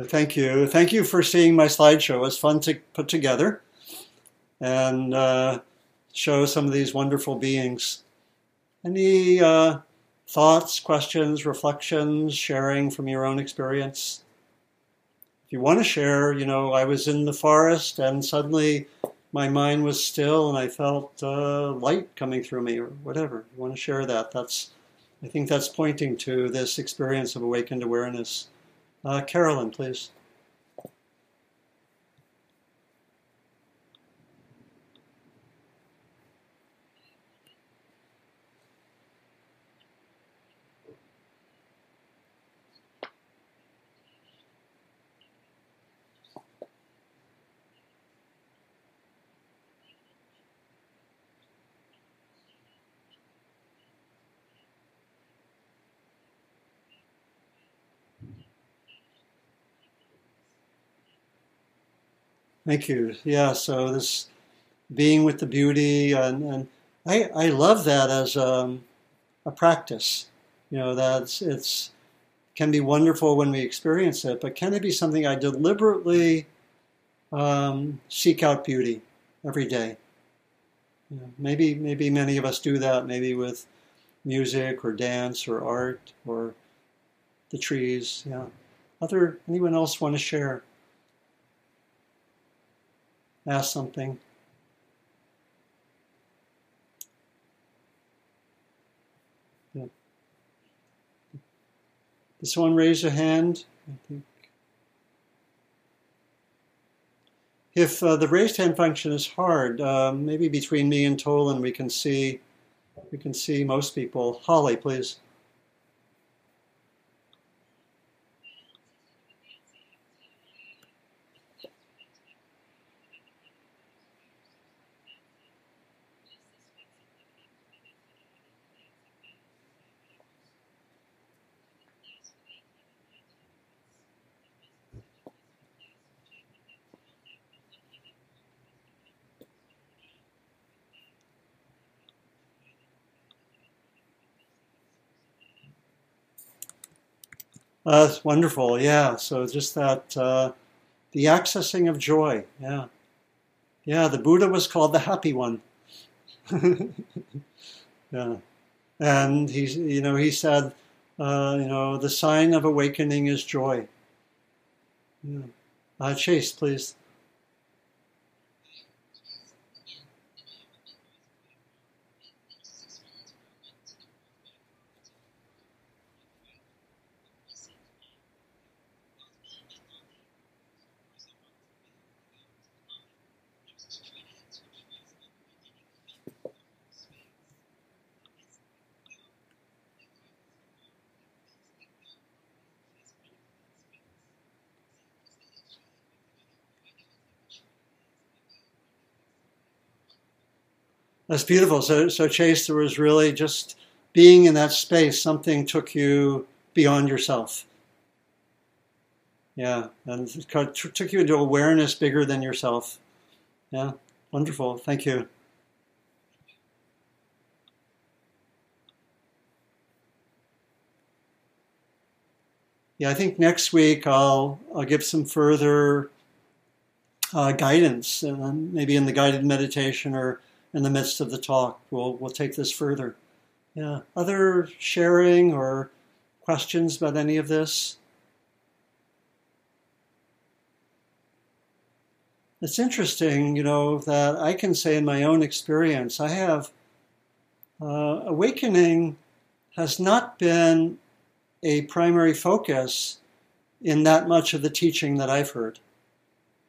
Speaker 1: Thank you. Thank you for seeing my slideshow. It was fun to put together and uh, show some of these wonderful beings. Any uh, thoughts, questions, reflections, sharing from your own experience? If you want to share, you know, I was in the forest and suddenly my mind was still and I felt uh, light coming through me or whatever. You want to share that? That's, I think that's pointing to this experience of awakened awareness. Uh, Carolyn, please. Thank you. Yeah, so this being with the beauty, and, and I, I love that as um, a practice. You know, that's it's can be wonderful when we experience it, but can it be something I deliberately um, seek out beauty every day? You know, maybe maybe many of us do that. Maybe with music or dance or art or the trees. Yeah. Other anyone else want to share? Ask something. Yeah. Does someone raise a hand? I think. If uh, the raised hand function is hard, uh, maybe between me and Tolan we can see we can see most people. Holly, please. Uh, that's wonderful. Yeah. So just that, uh, the accessing of joy. Yeah. Yeah. The Buddha was called the happy one. (laughs) yeah. And he, you know, he said, uh, you know, the sign of awakening is joy. Yeah. Uh, Chase, please. That's beautiful. So, so Chase, there was really just being in that space. Something took you beyond yourself. Yeah, and it took you into awareness bigger than yourself. Yeah, wonderful. Thank you. Yeah, I think next week I'll I'll give some further uh, guidance, uh, maybe in the guided meditation or in the midst of the talk. We'll, we'll take this further. Yeah. Other sharing or questions about any of this? It's interesting, you know, that I can say in my own experience, I have uh, awakening has not been a primary focus in that much of the teaching that I've heard.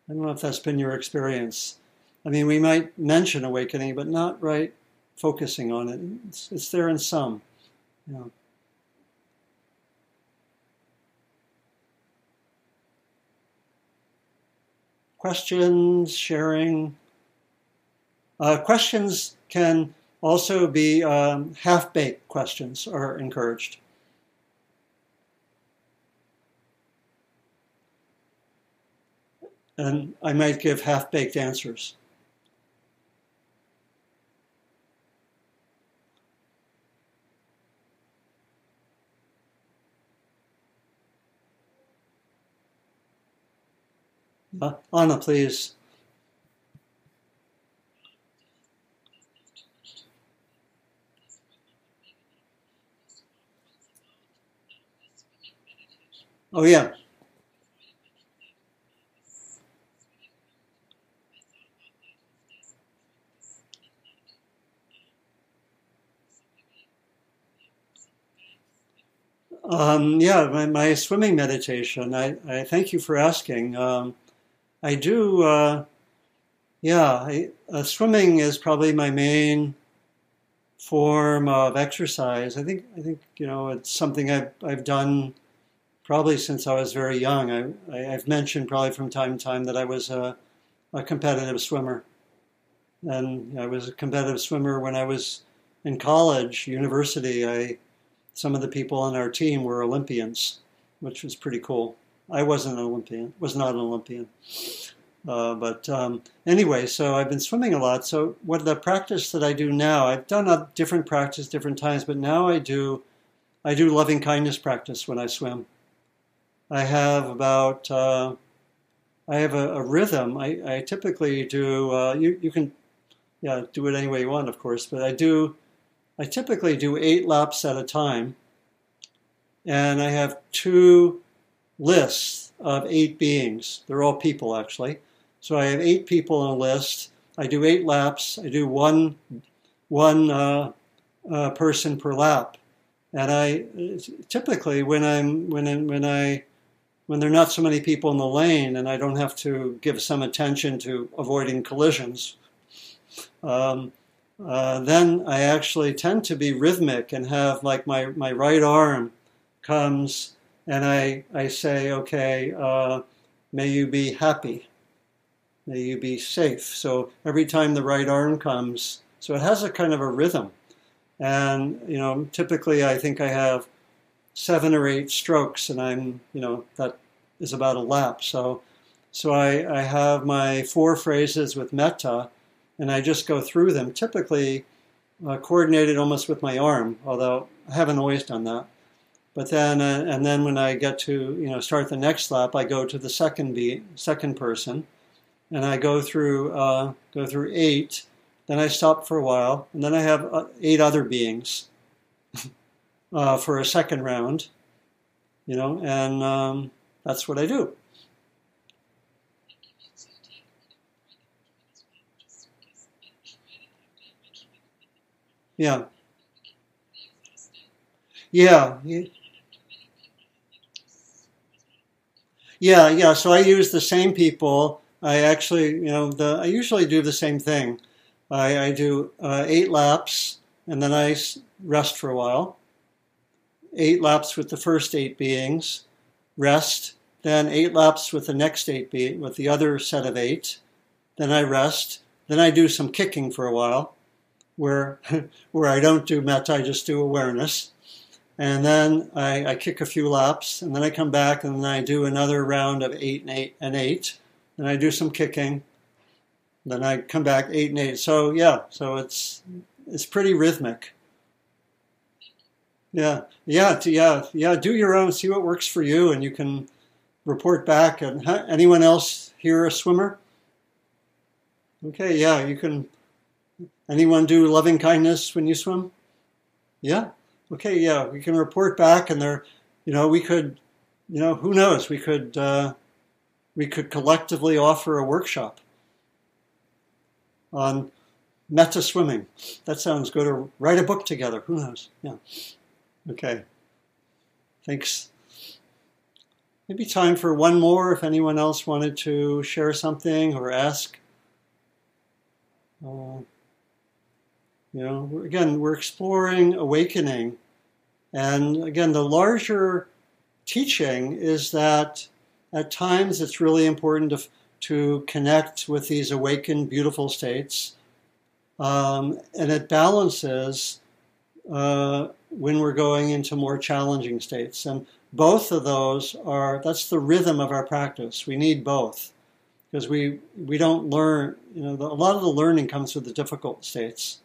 Speaker 1: I don't know if that's been your experience. I mean, we might mention awakening, but not right focusing on it. It's, it's there in some. You know. questions, sharing. Uh, questions can also be um, half baked questions are encouraged. And I might give half baked answers. Uh, Anna, please. Oh, yeah. Um, yeah, my, my, swimming meditation. I, I, thank you for asking. Um, I do, uh, yeah, I, uh, swimming is probably my main form of exercise. I think, I think you know, it's something I've, I've done probably since I was very young. I, I, have mentioned probably from time to time that I was a, a competitive swimmer. And I was a competitive swimmer when I was in college, university. I, some of the people on our team were Olympians, which was pretty cool. I wasn't an Olympian, was not an Olympian. Uh, but um, anyway, so I've been swimming a lot. So what the practice that I do now, I've done a different practice different times, but now I do, I do loving kindness practice when I swim. I have about, uh, I have a, a rhythm. I, I, typically do. Uh, you you can, yeah, do it any way you want, of course. But I do, I typically do eight laps at a time, and I have two lists of eight beings. They're all people, actually. So I have eight people on a list. I do eight laps. I do one one uh, uh, person per lap, and I typically when I'm when when I when there are not so many people in the lane and I don't have to give some attention to avoiding collisions. Um, uh, then I actually tend to be rhythmic and have like my, my right arm comes and I, I say, okay, uh, may you be happy. May you be safe. So every time the right arm comes, so it has a kind of a rhythm. And, you know, typically I think I have seven or eight strokes and I'm, you know, that is about a lap. So, so I, I have my four phrases with metta and I just go through them, typically uh, coordinated almost with my arm, although I haven't always done that. But then, uh, and then when I get to you know start the next lap, I go to the second beat, second person, and I go through uh, go through eight. Then I stop for a while, and then I have uh, eight other beings (laughs) uh, for a second round. You know, and um, that's what I do. Yeah. Yeah. Yeah, yeah. So I use the same people. I actually, you know, the I usually do the same thing. I, I do uh, eight laps and then I rest for a while. Eight laps with the first eight beings, rest. Then eight laps with the next eight being with the other set of eight. Then I rest. Then I do some kicking for a while, where (laughs) where I don't do metta, I just do awareness and then I, I, kick a few laps, and then I come back, and then I do another round of eight and eight and eight, and I do some kicking. Then I come back eight and eight. So yeah, so it's it's pretty rhythmic. Yeah, yeah, yeah, yeah. Do your own. See what works for you, and you can report back. And huh, anyone else here a swimmer? Okay, yeah, you can. Anyone do loving kindness when you swim? Yeah, okay, yeah, we can report back, and there, you know, we could, you know, who knows, we could, uh, we could collectively offer a workshop on metta swimming. That sounds good. Or write a book together. Who knows? Yeah. Okay. Thanks. Maybe time for one more if anyone else wanted to share something or ask. Uh, you know, again, we're exploring awakening. And again, the larger teaching is that at times it's really important to, to connect with these awakened, beautiful states. Um, and it balances uh, when we're going into more challenging states. And both of those are, that's the rhythm of our practice. We need both because we, we don't learn, you know, the, a lot of the learning comes through the difficult states.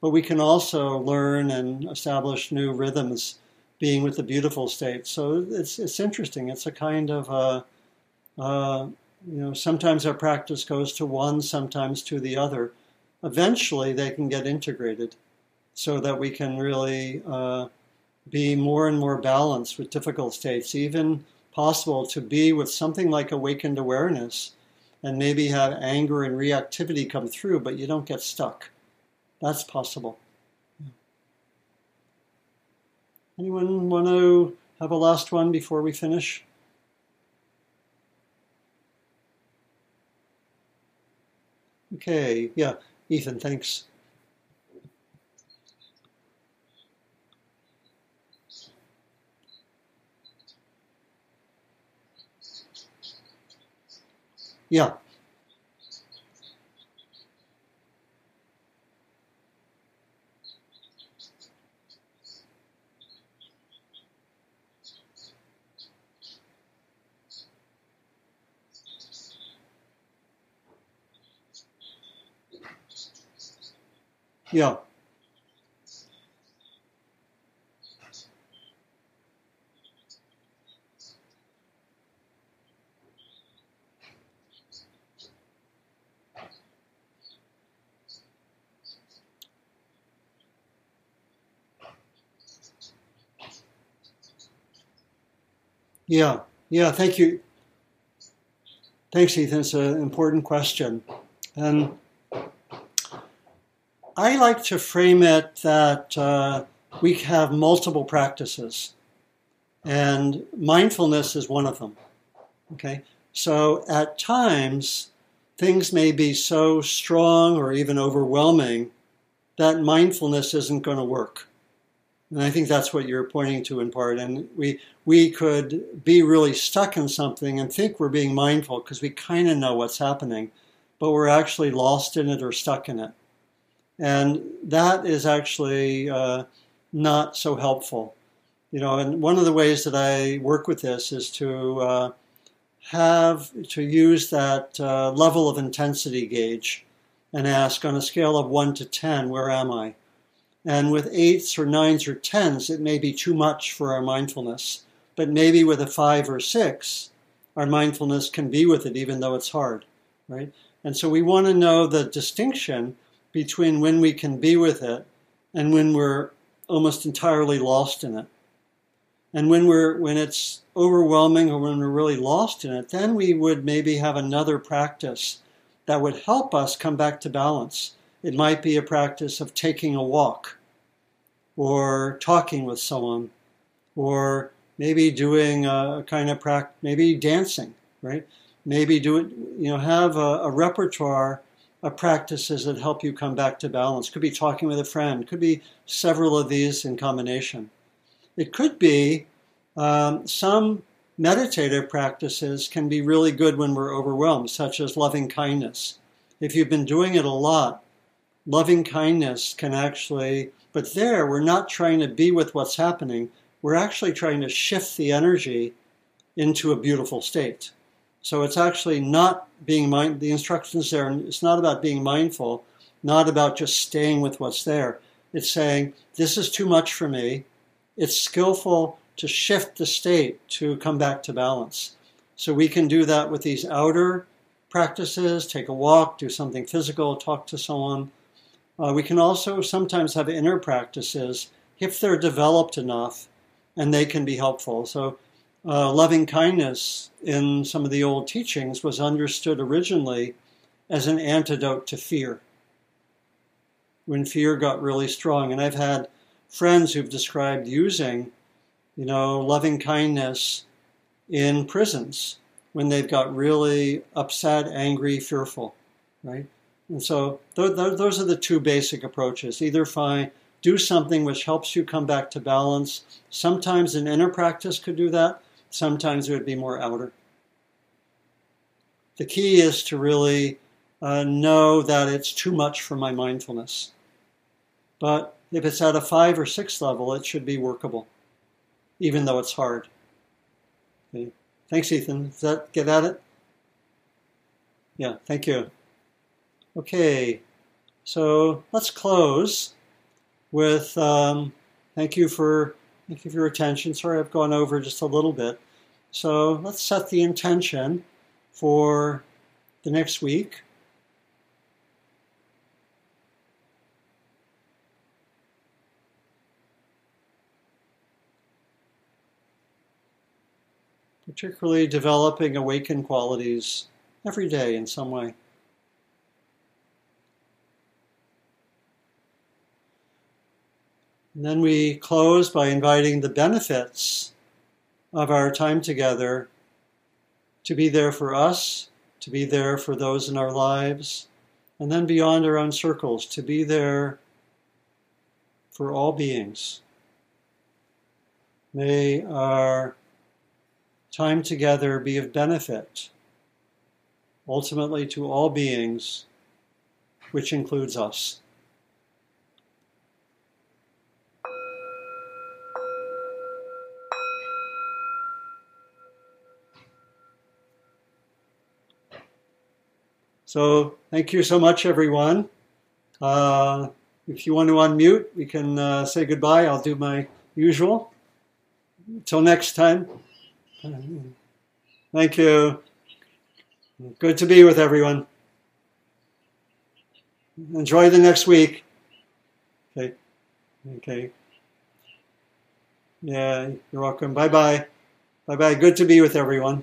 Speaker 1: But we can also learn and establish new rhythms being with the beautiful states. So it's, it's interesting. It's a kind of, uh, uh, you know, sometimes our practice goes to one, sometimes to the other. Eventually, they can get integrated so that we can really uh, be more and more balanced with difficult states, even possible to be with something like awakened awareness and maybe have anger and reactivity come through, but you don't get stuck. That's possible. Anyone want to have a last one before we finish? Okay, yeah, Ethan, thanks. Yeah. Yeah. Yeah, yeah, thank you. Thanks, Ethan. It's an important question. And I like to frame it that uh, we have multiple practices, and mindfulness is one of them. Okay, so at times things may be so strong or even overwhelming that mindfulness isn't going to work. And I think that's what you're pointing to in part. And we we could be really stuck in something and think we're being mindful because we kind of know what's happening, but we're actually lost in it or stuck in it. And that is actually uh, not so helpful. You know, and one of the ways that I work with this is to uh, have to use that uh, level of intensity gauge and ask on a scale of one to ten, where am I? And with eights or nines or tens, it may be too much for our mindfulness. But maybe with a five or six, our mindfulness can be with it even though it's hard, right? And so we want to know the distinction between when we can be with it and when we're almost entirely lost in it. And when we're when it's overwhelming or when we're really lost in it, then we would maybe have another practice that would help us come back to balance. It might be a practice of taking a walk or talking with someone or maybe doing a kind of practice, maybe dancing, right? Maybe do it, you know, have a, a repertoire of practices that help you come back to balance. Could be talking with a friend, could be several of these in combination. It could be um, some meditative practices can be really good when we're overwhelmed, such as loving kindness. If you've been doing it a lot, loving kindness can actually, but there we're not trying to be with what's happening. We're actually trying to shift the energy into a beautiful state. So it's actually not being mind. The instructions there. It's not about being mindful, not about just staying with what's there. It's saying this is too much for me. It's skillful to shift the state to come back to balance. So we can do that with these outer practices. Take a walk, do something physical, talk to someone uh, we can also sometimes have inner practices if they're developed enough and they can be helpful. So, uh, loving kindness in some of the old teachings was understood originally as an antidote to fear. when fear got really strong. And I've had friends who've described using, you know, loving kindness in prisons when they've got really upset, angry, fearful, right? And so th- th- those are the two basic approaches. Either find do something which helps you come back to balance. Sometimes an inner practice could do that. Sometimes it would be more outer. The key is to really uh, know that it's too much for my mindfulness. But if it's at a five or six level, it should be workable, even though it's hard. Okay. Thanks, Ethan. Does that get at it? Yeah, thank you. Okay, so let's close with um, thank you for thank you for your attention. Sorry, I've gone over just a little bit. So let's set the intention for the next week. Particularly developing awakened qualities every day in some way. And then we close by inviting the benefits of our time together to be there for us, to be there for those in our lives, and then beyond our own circles, to be there for all beings. May our time together be of benefit, ultimately to all beings, which includes us. So thank you so much, everyone. Uh, if you want to unmute, we can uh, say goodbye. I'll do my usual. Until next time. Thank you. Good to be with everyone. Enjoy the next week. Okay. Okay. Yeah, you're welcome. Bye bye. Bye bye. Good to be with everyone.